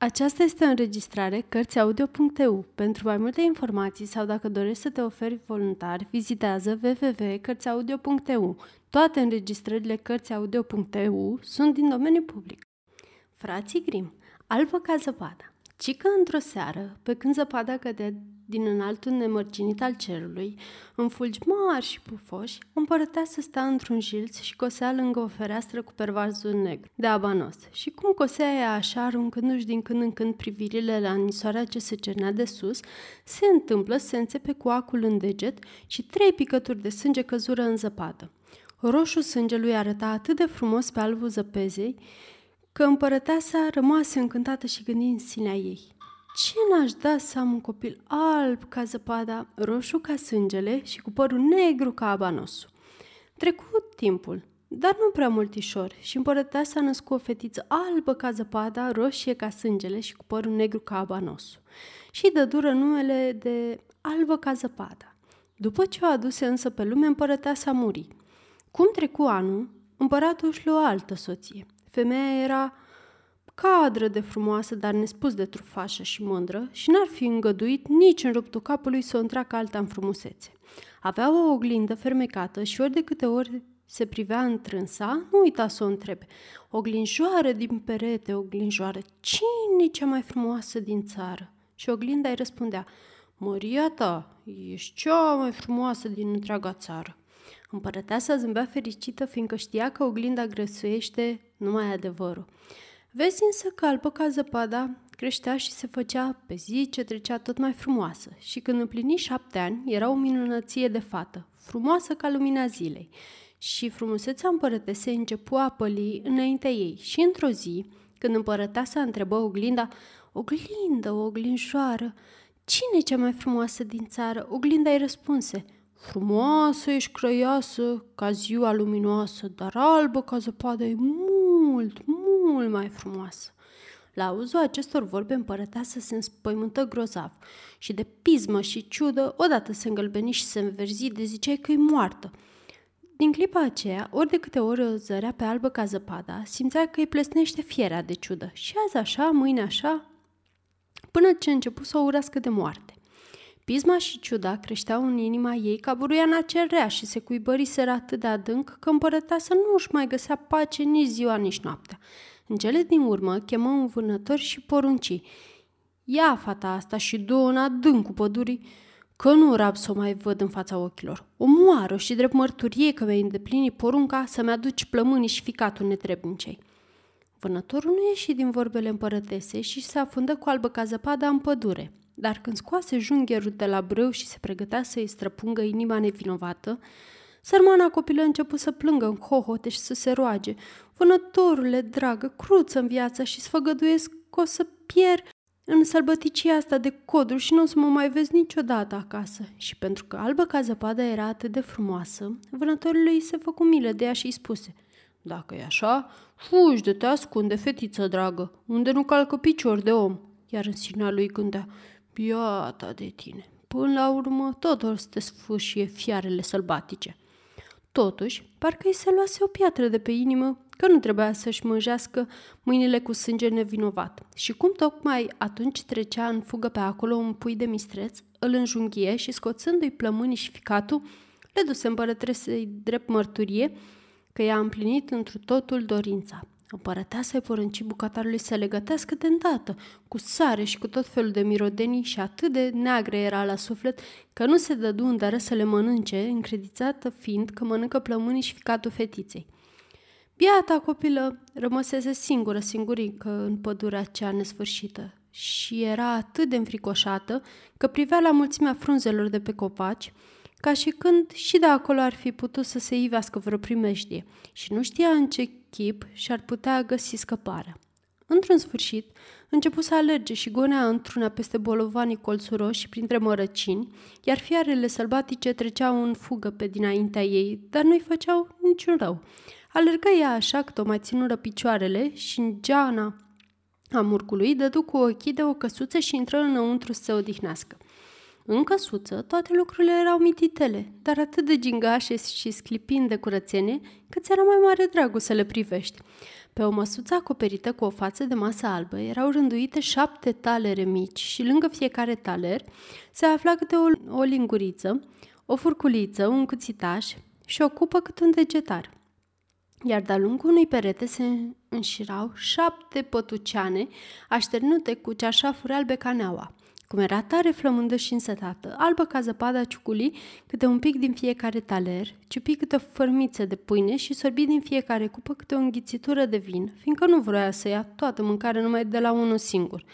Aceasta este o înregistrare Cărțiaudio.eu. Pentru mai multe informații sau dacă dorești să te oferi voluntar, vizitează www.cărțiaudio.eu. Toate înregistrările Cărțiaudio.eu sunt din domeniu public. Frații Grim, albă ca zăpada. Cică într-o seară, pe când zăpada cădea din înaltul nemărcinit al cerului, în fulgi mari și pufoși, împărătea să sta într-un jilț și cosea lângă o fereastră cu pervazul negru, de abanos. Și cum cosea ea așa, aruncându-și din când în când privirile la nisoarea ce se cernea de sus, se întâmplă să se înțepe cu acul în deget și trei picături de sânge căzură în zăpadă. Roșu sângelui arăta atât de frumos pe albul zăpezei, că împărăteasa rămase încântată și gândind în sinea ei. Ce n-aș da să am un copil alb ca zăpada, roșu ca sângele și cu părul negru ca abanosul? Trecut timpul, dar nu prea multișor, și împărăteasa a născut o fetiță albă ca zăpada, roșie ca sângele și cu părul negru ca abanosul. Și dă dură numele de albă ca zăpada. După ce o aduse însă pe lume, împărăteasa muri. Cum trecu anul, împăratul își lua altă soție. Femeia era cadră de frumoasă, dar nespus de trufașă și mândră și n-ar fi îngăduit nici în ruptul capului să o întreacă alta în frumusețe. Avea o oglindă fermecată și ori de câte ori se privea întrânsa, nu uita să o întrebe. Oglinjoară din perete, oglinjoară, cine e cea mai frumoasă din țară? Și oglinda îi răspundea, Măria ta, ești cea mai frumoasă din întreaga țară. Împărăteasa zâmbea fericită, fiindcă știa că oglinda grăsuiește numai adevărul. Vezi însă că albă ca zăpada creștea și se făcea pe zi ce trecea tot mai frumoasă și când împlini șapte ani era o minunăție de fată, frumoasă ca lumina zilei. Și frumusețea împărătesei începu a păli înaintea ei și într-o zi, când împărăteasa întrebă oglinda, Oglindă, o oglinjoară, cine e cea mai frumoasă din țară? Oglinda îi răspunse, Frumoasă ești crăiasă ca ziua luminoasă, dar albă ca zăpadă e mult, mult mai frumoasă. La auzul acestor vorbe împărăteasă se înspăimântă grozav și de pismă și ciudă, odată se îngălbeni și se înverzi de ziceai că e moartă. Din clipa aceea, ori de câte ori o zărea pe albă ca zăpada, simțea că îi plesnește fierea de ciudă și azi așa, mâine așa, până ce început să o urască de moarte. Pisma și ciuda creșteau în inima ei ca buruiana cerea și se cuibăriseră atât de adânc că să nu își mai găsea pace nici ziua, nici noaptea. În cele din urmă chemă un vânător și porunci. Ia fata asta și du în adâncul pădurii, că nu rab să o mai văd în fața ochilor. O moară și drept mărturie că mi-ai îndeplinit porunca să-mi aduci plămânii și ficatul netrebnicei. Vânătorul nu ieși din vorbele împărătese și se afundă cu albă ca zăpada în pădure. Dar când scoase jungherul de la brâu și se pregătea să-i străpungă inima nevinovată, sărmana copilă a început să plângă în hohote și să se roage. Vânătorule, dragă, cruță în viața și sfăgăduiesc că o să pierd în sălbăticia asta de coduri și nu o să mă mai vezi niciodată acasă. Și pentru că albă ca zăpada era atât de frumoasă, vânătorului îi se făcu milă de ea și îi spuse Dacă e așa, fugi de te ascunde, fetiță dragă, unde nu calcă picior de om. Iar în sinea lui gândea, Biata de tine! Până la urmă, tot o să te sfâșie fiarele sălbatice. Totuși, parcă îi se luase o piatră de pe inimă că nu trebuia să-și mânjească mâinile cu sânge nevinovat. Și cum tocmai atunci trecea în fugă pe acolo un pui de mistreț, îl înjunghie și scoțându-i plămânii și ficatul, le duse împărătresei drept mărturie că i-a împlinit întru totul dorința. Împărăteasa-i porunci bucătarului să le gătească de îndată, cu sare și cu tot felul de mirodenii și atât de neagră era la suflet că nu se dădu îndără să le mănânce, încredițată fiind că mănâncă plămânii și ficatul fetiței. Biata copilă rămăsese singură, singurică în pădurea cea nesfârșită și era atât de înfricoșată că privea la mulțimea frunzelor de pe copaci, ca și când și de acolo ar fi putut să se ivească vreo primejdie și nu știa în ce chip și-ar putea găsi scăparea. Într-un sfârșit, început să alerge și gonea într-una peste bolovanii colțuroși și printre mărăcini, iar fiarele sălbatice treceau în fugă pe dinaintea ei, dar nu-i făceau niciun rău. Alergă ea așa că o mai ținură picioarele și în geana a murcului dădu cu ochii de o căsuță și intră înăuntru să se odihnească. În căsuță toate lucrurile erau mititele, dar atât de gingașe și sclipind de curățenie, că ți era mai mare dragul să le privești. Pe o măsuță acoperită cu o față de masă albă erau rânduite șapte talere mici și lângă fiecare taler se afla câte o, o linguriță, o furculiță, un cuțitaș și o cupă cât un degetar. Iar de-a lungul unui perete se înșirau șapte pătuceane așternute cu ceașafuri albe ca neaua. Cum era tare flămândă și însetată, albă ca zăpada ciuculi câte un pic din fiecare taler, ciupi câte o fărmiță de pâine și sorbi din fiecare cupă câte o înghițitură de vin, fiindcă nu vroia să ia toată mâncarea numai de la unul singur.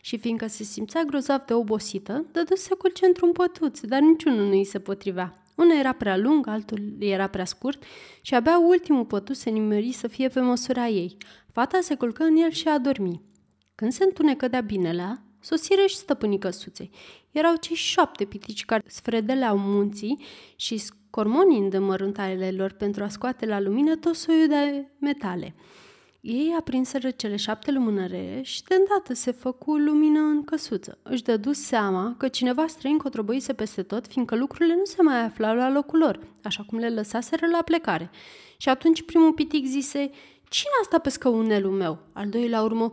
Și fiindcă se simțea grozav de obosită, dădu să culce într-un pătuț, dar niciunul nu îi se potrivea. Unul era prea lung, altul era prea scurt și abia ultimul pătuț se nimeri să fie pe măsura ei. Fata se culcă în el și a dormi. Când se întunecă de-a binelea, Sosire și stăpânii căsuței. Erau cei șapte pitici care sfredeleau munții și scormonind în măruntarele lor pentru a scoate la lumină tot soiul de metale. Ei aprinseră cele șapte lumânăre și de îndată se făcu lumină în căsuță. Își dădu seama că cineva străin cotrobăise peste tot, fiindcă lucrurile nu se mai aflau la locul lor, așa cum le lăsaseră la plecare. Și atunci primul pitic zise, Cine a stat pe scăunelul meu? Al doilea urmă,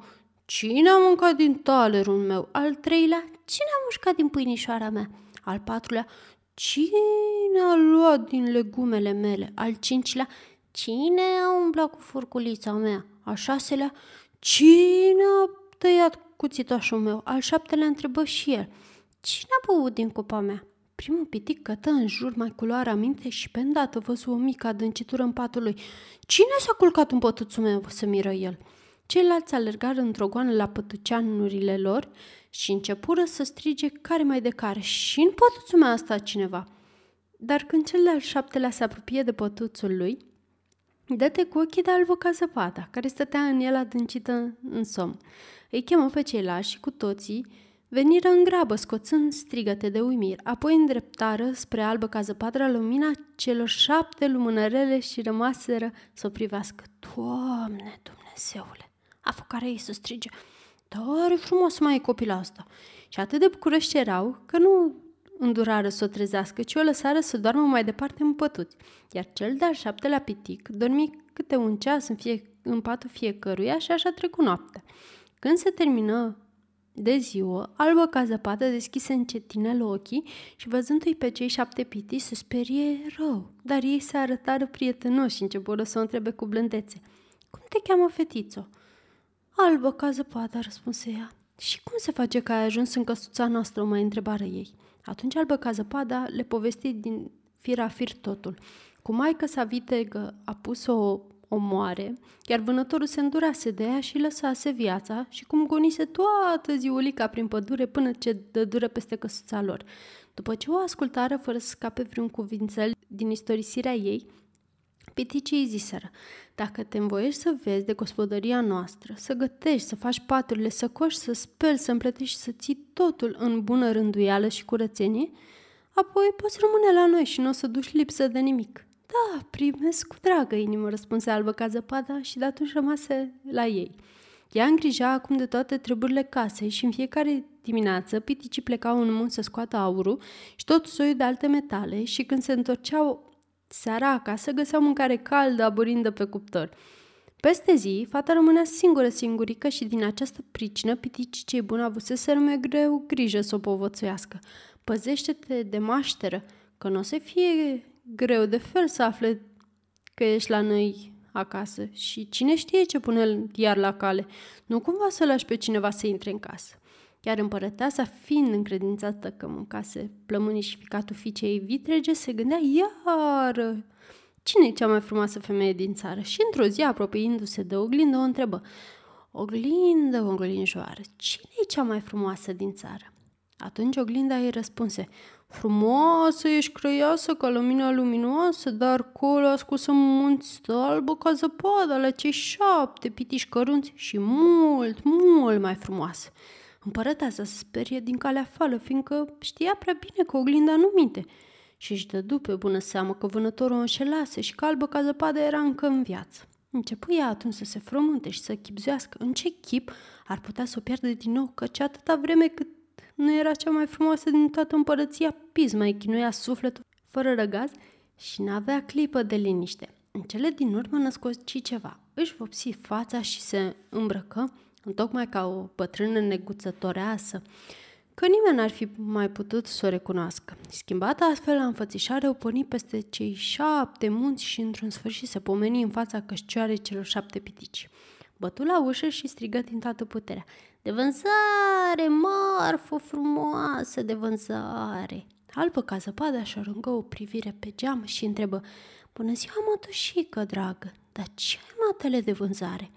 Cine a mâncat din talerul meu? Al treilea, cine a mușcat din pâinișoara mea? Al patrulea, cine a luat din legumele mele? Al cincilea, cine a umblat cu furculița mea? Al șaselea, cine a tăiat cuțitoșul meu? Al șaptelea întrebă și el, cine a băut din cupa mea? Primul pitic cătă în jur mai culoarea minte și pe îndată văzu o mică adâncitură în patul lui. Cine s-a culcat în pătuțul meu? să miră el. Ceilalți alergară într-o goană la pătuceanurile lor și începură să strige care mai de care. Și în pătuțul meu a stat cineva. Dar când cel de-al șaptelea se apropie de pătuțul lui, dă-te cu ochii de albă ca zăpada, care stătea în el adâncită în somn. Îi chemă pe ceilalți și cu toții veniră în grabă, scoțând strigăte de uimire. Apoi îndreptară spre albă ca zăpadra lumina celor șapte lumânărele și rămaseră să o privească. Doamne, Dumnezeule! Apucarea ei să strige Tare frumos mai e copila asta! Și atât de bucuroși erau că nu îndurară să o trezească, ci o lăsară să doarmă mai departe în pătuți. Iar cel de-al șaptelea pitic dormi câte un ceas în, fie, în patul fiecăruia și așa trecu noaptea. Când se termină de ziua, albă ca zăpadă deschise încetinel ochii și văzându-i pe cei șapte piti se sperie rău, dar ei se arătară prietenoși și începură să o întrebe cu blândețe. Cum te cheamă fetițo?" Albă ca zăpada, răspunse ea. Și cum se face că ai ajuns în căsuța noastră, o mai întrebară ei. Atunci albă ca zăpada le povesti din fir a fir totul. Cu maică sa vitegă a pus-o o moare, iar vânătorul se îndurase de ea și lăsase viața și cum gonise toată ziulica prin pădure până ce dă dură peste căsuța lor. După ce o ascultară fără să scape vreun cuvințel din istorisirea ei, Piticii ziseră, dacă te învoiești să vezi de gospodăria noastră, să gătești, să faci paturile, să coși, să speli, să împletești și să ții totul în bună rânduială și curățenie, apoi poți rămâne la noi și nu o să duci lipsă de nimic. Da, primesc cu dragă inimă, răspunse albă ca zăpada și de atunci rămase la ei. Ea îngrija acum de toate treburile casei și în fiecare dimineață piticii plecau în munți să scoată aurul și tot soiul de alte metale și când se întorceau Seara acasă găseau mâncare caldă, aburindă pe cuptor. Peste zi, fata rămânea singură singurică și din această pricină piticii cei buni avuseseră mai greu grijă să o povățuiască. Păzește-te de mașteră, că nu o să fie greu de fel să afle că ești la noi acasă și cine știe ce pune iar la cale. Nu cumva să lași pe cineva să intre în casă. Iar împărăteasa, fiind încredințată că mâncase plămânii și ficatul fiicei ei vitrege, se gândea iar cine e cea mai frumoasă femeie din țară? Și într-o zi, apropiindu-se de oglindă, o întrebă, Oglindă, oglinjoară, cine e cea mai frumoasă din țară? Atunci oglinda îi răspunse, Frumoasă ești crăiasă ca lumina luminoasă, dar colo ascusă munți albă ca zăpadă la cei șapte pitiși cărunți și mult, mult mai frumoasă. Împărăteasa se sperie din calea fală, fiindcă știa prea bine că oglinda nu minte și își dădu pe bună seamă că vânătorul o înșelase și că albă ca zăpadă era încă în viață. Începu ea atunci să se frământe și să chipzuiască în ce chip ar putea să o pierdă din nou, căci atâta vreme cât nu era cea mai frumoasă din toată împărăția, pisma îi chinuia sufletul fără răgaz și n-avea clipă de liniște. În cele din urmă născoci ceva. Își vopsi fața și se îmbrăcă, întocmai ca o bătrână neguțătoreasă, că nimeni n-ar fi mai putut să o recunoască. Schimbată astfel la înfățișare, o porni peste cei șapte munți și într-un sfârșit se pomeni în fața cășcioarei celor șapte pitici. Bătu la ușă și strigă din toată puterea. De vânzare, marfă frumoasă de vânzare! Albă ca zăpada și aruncă o privire pe geam și întrebă Bună ziua, mătușică, dragă, dar ce ai matele de vânzare?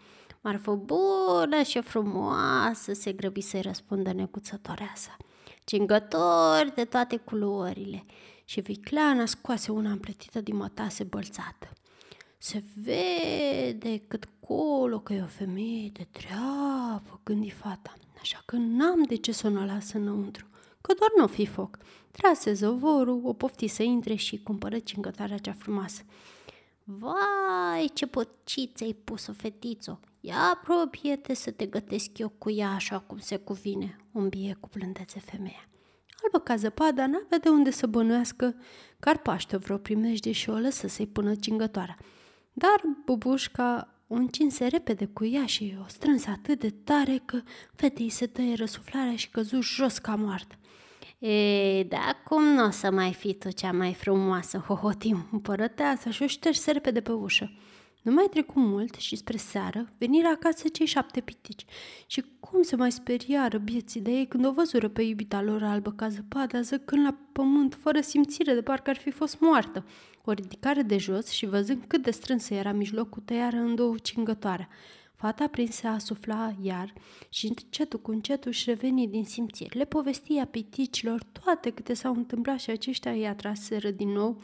Marfă bună și frumoasă, se grăbi să-i răspundă necuțătoarea sa. Cingători de toate culorile. Și vicleana scoase una împletită din mătase bălțată. Se vede cât colo că e o femeie de treabă, gândi fata, așa că n-am de ce să o lasă înăuntru, că doar nu fi foc. Trase zăvorul, o pofti să intre și cumpără cingătarea cea frumoasă. Vai, ce pociță ai pus-o, fetițo! Ia apropie-te să te gătesc eu cu ea așa cum se cuvine, îmbie cu blândețe femeia. Albă ca zăpada n-avea de unde să bănuiască că ar paște vreo primejde și o lăsă să-i pună cingătoarea. Dar bubușca o încinse repede cu ea și o strânse atât de tare că fetei se tăie răsuflarea și căzu jos ca moartă. E, da, acum nu o să mai fi tu cea mai frumoasă, hohotim, împărăteasa și o șterse repede pe ușă. Nu mai trecu mult și spre seară veniră acasă cei șapte pitici și cum se mai speriară bieții de ei când o văzură pe iubita lor albă ca zăpada zăcând la pământ fără simțire de parcă ar fi fost moartă. O ridicare de jos și văzând cât de strânsă era mijlocul tăiară în două cingătoare. Fata prinse a sufla iar și încetul cu încetul își reveni din simțiri. Le povestia piticilor toate câte s-au întâmplat și aceștia îi atraseră din nou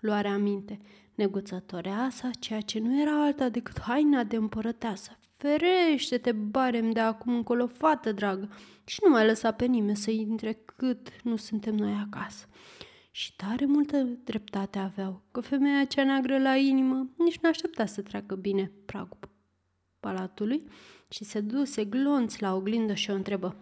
luarea aminte. Neguțătoreasa, ceea ce nu era alta decât haina de împărăteasă. Ferește-te, barem de acum încolo, fată dragă, și nu mai lăsa pe nimeni să intre cât nu suntem noi acasă. Și tare multă dreptate aveau, că femeia cea neagră la inimă nici nu aștepta să treacă bine pragul palatului și se duse glonț la oglindă și o întrebă.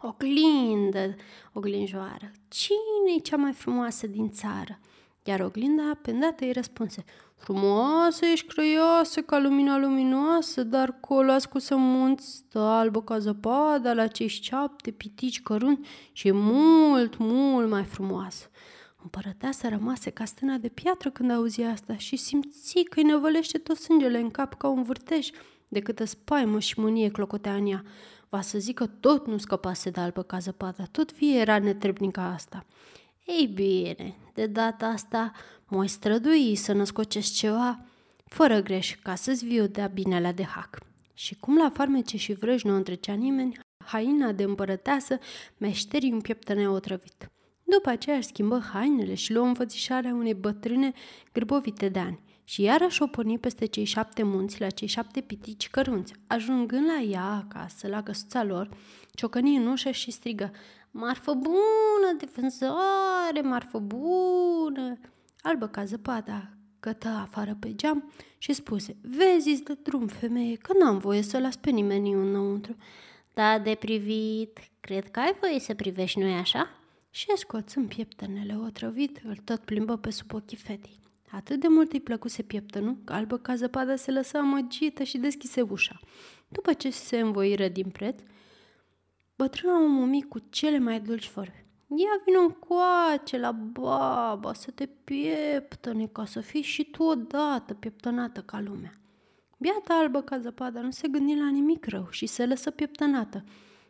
Oglindă, oglinjoară, cine e cea mai frumoasă din țară? Iar oglinda, pe îndată, îi răspunse, Frumoasă ești crăioasă ca lumina luminoasă, dar colo ascusă munți, stă albă ca zăpada la cei șapte pitici căruni și e mult, mult mai frumoasă. Împărăteasa rămase ca stâna de piatră când auzi asta și simți că îi năvălește tot sângele în cap ca un vârtej, de câtă spaimă și mânie clocotea în ea. Va să zică tot nu scăpase de albă ca zăpada, tot vie era netrebnica asta. Ei bine, de data asta mă strădui să născocesc ceva fără greș ca să-ți viu de-a binelea de hac. Și cum la farmece și vrăji nu întrecea nimeni, haina de împărăteasă meșterii un pieptănea otrăvit. După aceea își schimbă hainele și luă înfățișarea unei bătrâne grăbovite de ani și iarăși o porni peste cei șapte munți la cei șapte pitici cărunți. Ajungând la ea acasă, la căsuța lor, ciocăni în ușă și strigă Marfă bună de vânzare, marfă bună! Albă ca zăpada, cătă afară pe geam și spuse Vezi, de drum, femeie, că n-am voie să las pe nimeni înăuntru. Da, de privit, cred că ai voie să privești, nu așa? Și scoțând pieptănele otrăvit, îl tot plimbă pe sub ochii fetei. Atât de mult îi plăcuse pieptănul, că albă ca zăpada se lăsă amăgită și deschise ușa. După ce se învoiră din preț, bătrâna o mumi cu cele mai dulci vorbe. Ia vină coace la baba să te pieptăne ca să fii și tu odată pieptănată ca lumea. Biata albă ca zăpada nu se gândi la nimic rău și se lăsă pieptănată,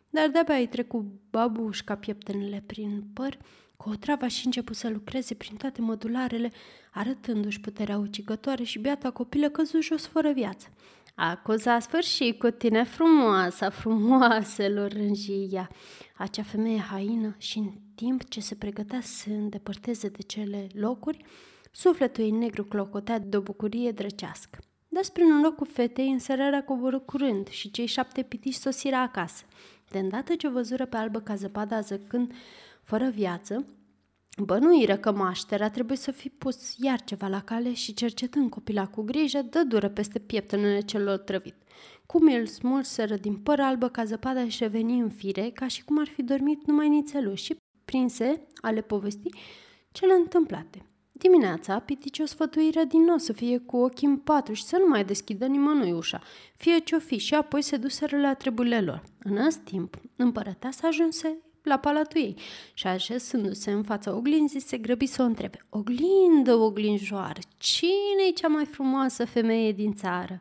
dar de-abia îi trecu babușca pieptănele prin păr cu o travă și început să lucreze prin toate modularele, arătându-și puterea ucigătoare și beata copilă căzu jos fără viață. Acum s-a sfârșit cu tine frumoasa, frumoaselor rânjia. Acea femeie haină și în timp ce se pregătea să se îndepărteze de cele locuri, sufletul ei negru clocotea de o bucurie drăcească. Despre un loc cu fetei, înserarea coboră curând și cei șapte pitiși sosiră acasă. De îndată ce văzură pe albă ca zăpada zăcând fără viață, Bănuiră că maștera trebuie să fi pus iar ceva la cale și cercetând copila cu grijă, dă dură peste pieptănele celor trăvit. Cum el smulseră din păr albă ca zăpada își reveni în fire, ca și cum ar fi dormit numai nițelul și prinse ale povesti cele întâmplate. Dimineața, Pitici o sfătuire din nou să fie cu ochii în patru și să nu mai deschidă nimănui ușa, fie ce-o fi, și apoi se duseră la treburile lor. În acest timp, împărăteasa ajunse la palatul ei și așezându-se în fața oglinzii se grăbi să o întrebe. Oglindă, oglinjoară, cine e cea mai frumoasă femeie din țară?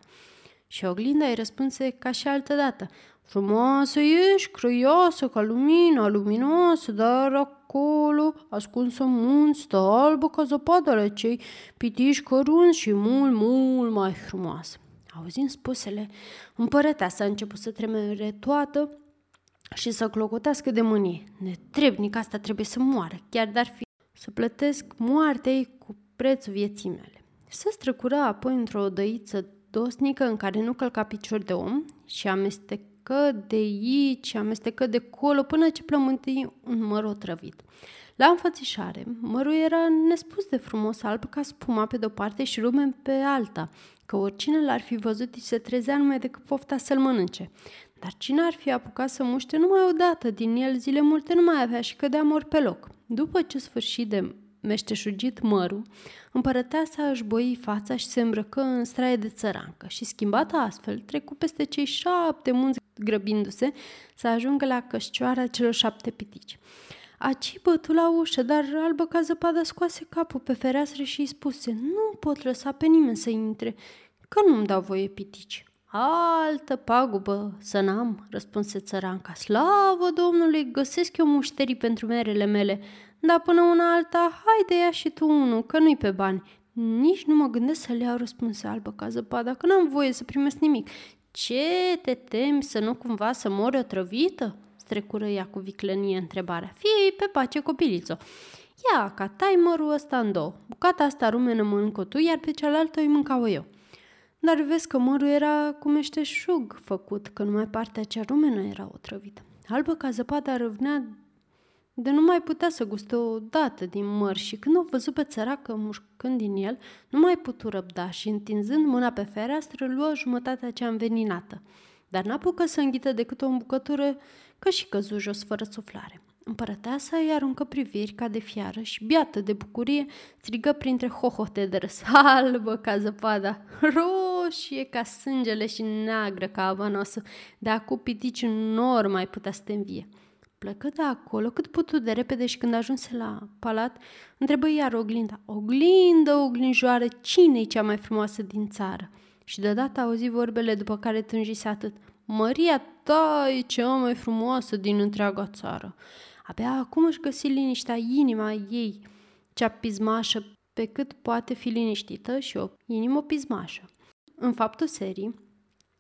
Și oglinda îi răspunse ca și altă dată. Frumoasă ești, crăioasă ca lumina, luminoasă, dar acolo, ascunsă în munți, stă albă ca zăpadele cei pitiși cărunți și mult, mult mai frumoasă. Auzind spusele, împărăteasa a început să tremere toată și să clocotească de mânie. Netrebnic asta trebuie să moară, chiar dar fi să plătesc moartea ei cu prețul vieții mele. Se străcura apoi într-o odăiță dosnică în care nu călca picior de om și amestecă de aici, amestecă de colo până ce plământi un măr otrăvit. La înfățișare, mărul era nespus de frumos alb ca spuma pe de-o parte și rumen pe alta, că oricine l-ar fi văzut îi se trezea numai decât pofta să-l mănânce. Dar cine ar fi apucat să muște numai odată din el zile multe nu mai avea și cădea mor pe loc. După ce sfârșit de meșteșugit mărul, împărăteasa își boi fața și se îmbrăcă în straie de țărancă și schimbată astfel trecu peste cei șapte munți grăbindu-se să ajungă la cășcioara celor șapte pitici. Aci bătu la ușă, dar albă ca zăpadă scoase capul pe fereastră și îi spuse Nu pot lăsa pe nimeni să intre, că nu-mi dau voie pitici. Altă pagubă să n-am, răspunse țăranca. Slavă Domnului, găsesc eu mușterii pentru merele mele, dar până una alta, haide ia și tu unul, că nu-i pe bani. Nici nu mă gândesc să le iau, răspunse albă ca zăpada, că n-am voie să primesc nimic. Ce te temi să nu cumva să mori otrăvită? Strecură ea cu viclănie întrebarea. Fie pe pace, copilițo. Ia, ca tai mărul ăsta în două. Bucata asta rumenă mănâncă tu, iar pe cealaltă îi mâncau eu. Dar vezi că mărul era cu meșteșug făcut, că numai partea cea rumenă era otrăvită. Albă ca zăpada râvnea de nu mai putea să guste o dată din măr și când o văzut pe țăracă mușcând din el, nu mai putu răbda și întinzând mâna pe fereastră, luă jumătatea cea înveninată. Dar n-apucă să înghită decât o bucătură, că și căzu jos fără suflare. Împărăteasa îi aruncă priviri ca de fiară și, biată de bucurie, strigă printre hohote de râs. Albă ca zăpada, roșie ca sângele și neagră ca avanoasă. De acum pitici nor mai putea să te învie. Plecă de acolo cât putu de repede și când ajunse la palat, întrebă iar oglinda. Oglindă, oglinjoară, cine e cea mai frumoasă din țară? Și deodată auzi vorbele după care tânjise atât. Maria ta e cea mai frumoasă din întreaga țară. Abia acum își găsi liniștea inima ei, cea pismașă pe cât poate fi liniștită și o inimă pismașă. În faptul serii,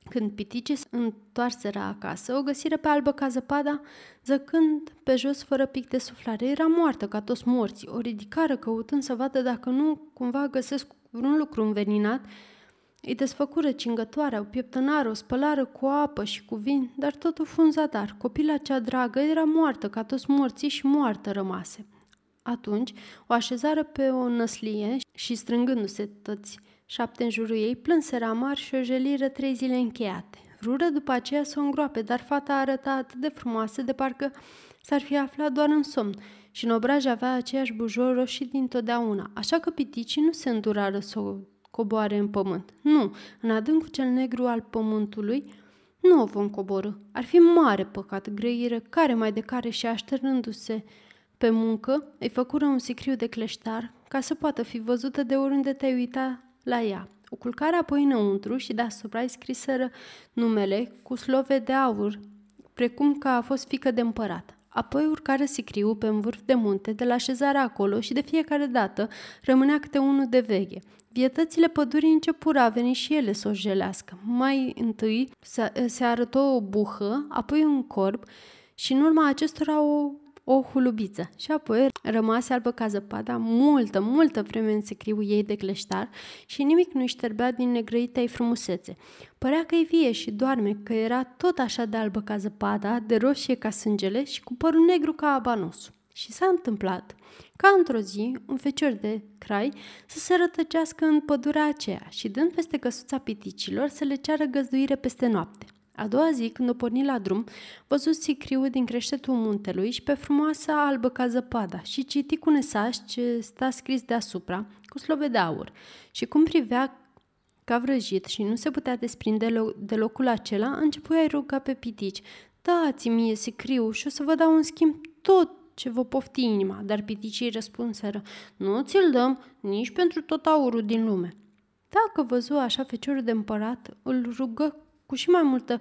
când piticii se întoarseră acasă, o găsiră pe albă ca zăpada, zăcând pe jos fără pic de suflare. Era moartă ca toți morții. O ridicară căutând să vadă dacă nu cumva găsesc vreun lucru înveninat. Îi desfăcură cingătoarea, o pieptănară, o spălară cu apă și cu vin, dar totul fu un zadar. Copila cea dragă era moartă ca toți morții și moartă rămase. Atunci o așezară pe o năslie și strângându-se toți Șapte în jurul ei plânseră amar și o jeliră trei zile încheiate. Vrură după aceea să o îngroape, dar fata arăta atât de frumoasă de parcă s-ar fi aflat doar în somn și în obraj avea aceeași bujor roșii dintotdeauna, așa că piticii nu se îndurară să o coboare în pământ. Nu, în adâncul cel negru al pământului, nu o vom coborâ. Ar fi mare păcat grăire, care mai de care și așternându-se pe muncă, îi făcură un sicriu de cleștar ca să poată fi văzută de oriunde te uita la ea. O culcare apoi înăuntru și deasupra îi scriseră numele cu slove de aur, precum că a fost fică de împărat. Apoi urcară sicriu pe un vârf de munte de la așezarea acolo și de fiecare dată rămânea câte unul de veche. Vietățile pădurii începură a veni și ele să o jelească. Mai întâi se, se arătă o buhă, apoi un corb și în urma acestora o o hulubiță și apoi rămase albă ca zăpada multă, multă vreme în secriul ei de cleștar și nimic nu-i șterbea din negrăita ei frumusețe. Părea că e vie și doarme, că era tot așa de albă ca zăpada, de roșie ca sângele și cu părul negru ca abanosul. Și s-a întâmplat ca într-o zi un fecior de crai să se rătăcească în pădurea aceea și dând peste căsuța piticilor să le ceară găzduire peste noapte. A doua zi, când o porni la drum, văzut sicriul din creștetul muntelui și pe frumoasa albă ca zăpada și citi cu nesaș ce sta scris deasupra, cu slove de aur. Și cum privea ca vrăjit și nu se putea desprinde de locul acela, începu a ruga pe pitici, dați mie sicriu și o să vă dau în schimb tot ce vă pofti inima, dar piticii răspunseră, nu ți-l dăm nici pentru tot aurul din lume. Dacă văzu așa feciorul de împărat, îl rugă cu și mai multă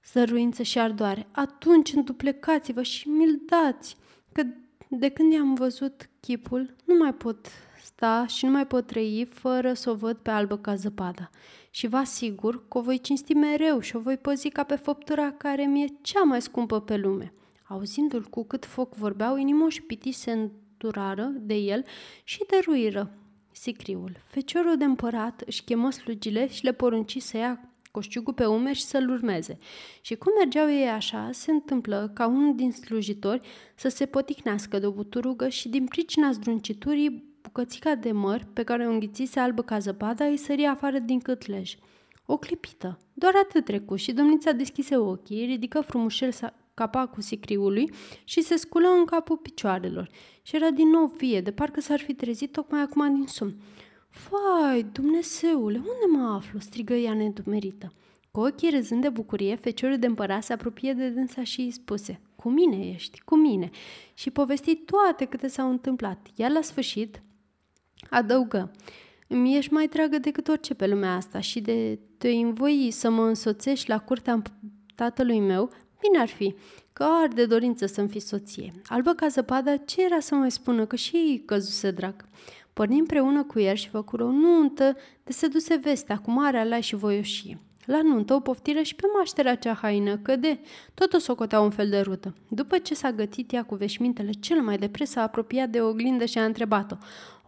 săruință și ardoare. Atunci înduplecați-vă și mi-l dați, că de când i-am văzut chipul, nu mai pot sta și nu mai pot trăi fără să o văd pe albă ca zăpada. Și vă asigur că o voi cinsti mereu și o voi păzi ca pe făptura care mi-e cea mai scumpă pe lume. Auzindu-l cu cât foc vorbeau, inimoși piti se înturară de el și dăruiră sicriul. Feciorul de împărat își chemă slugile și le porunci să ia coșciugul pe umeri și să-l urmeze. Și cum mergeau ei așa, se întâmplă ca unul din slujitori să se poticnească de o buturugă și din pricina zdrunciturii bucățica de măr pe care o înghițise albă ca zăpada îi sări afară din câtlej. O clipită. Doar atât trecu și domnița deschise ochii, ridică frumușel capacul sicriului și se sculă în capul picioarelor. Și era din nou vie, de parcă s-ar fi trezit tocmai acum din somn. Fai, Dumnezeule, unde mă aflu?" strigă ea nedumerită. Cu ochii râzând de bucurie, feciorul de împărat se apropie de dânsa și îi spuse Cu mine ești, cu mine!" și povesti toate câte s-au întâmplat. Iar la sfârșit adăugă Îmi ești mai dragă decât orice pe lumea asta și de te învoi să mă însoțești la curtea tatălui meu, bine ar fi, că ar de dorință să-mi fi soție. Albă ca zăpada, ce era să mai spună că și ei căzuse drag? Porni împreună cu el și făcură o nuntă de se duse vestea cu mare la și voioșie. La nuntă o poftiră și pe mașterea cea haină, că de tot o socotea un fel de rută. După ce s-a gătit ea cu veșmintele cel mai de pres, s-a apropiat de oglindă și a întrebat-o.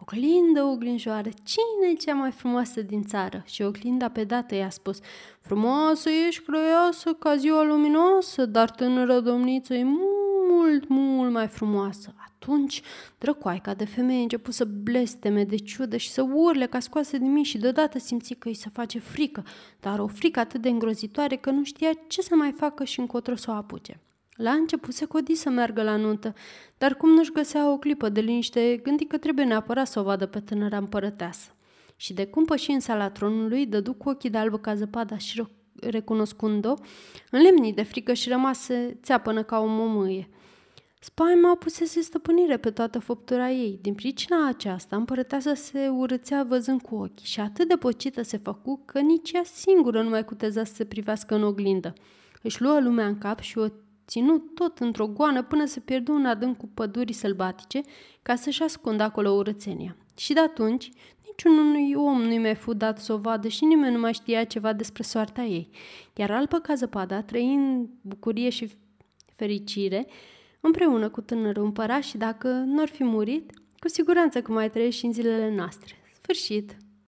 Oglindă, oglinjoară, cine e cea mai frumoasă din țară? Și oglinda pe dată i-a spus, frumoasă ești, croioasă, ca ziua luminoasă, dar tânără domniță e mult, mult mai frumoasă. Atunci, drăcoaica de femeie început să blesteme de ciudă și să urle ca scoase de mii și deodată simți că îi se face frică, dar o frică atât de îngrozitoare că nu știa ce să mai facă și încotro să o apuce. La început se codi să meargă la nuntă, dar cum nu-și găsea o clipă de liniște, gândi că trebuie neapărat să o vadă pe tânăra împărăteasă. Și de cum păși în sala tronului, dădu cu ochii de albă ca zăpada și recunoscând-o, înlemnit de frică și rămase țeapănă ca o momâie. Spaima pusese stăpânire pe toată făptura ei. Din pricina aceasta, împărăteasa se urățea văzând cu ochii și atât de pocită se făcu că nici ea singură nu mai cuteza să se privească în oglindă. Își luă lumea în cap și o ținut tot într-o goană până se pierdu în adâncul pădurii sălbatice ca să-și ascundă acolo urățenia. Și de atunci, niciunui om nu-i mai fu dat să o vadă și nimeni nu mai știa ceva despre soarta ei. Iar albă ca zăpada, trăind bucurie și fericire, împreună cu tânărul împărat și dacă nu ar fi murit, cu siguranță că mai trăiești și în zilele noastre. Sfârșit!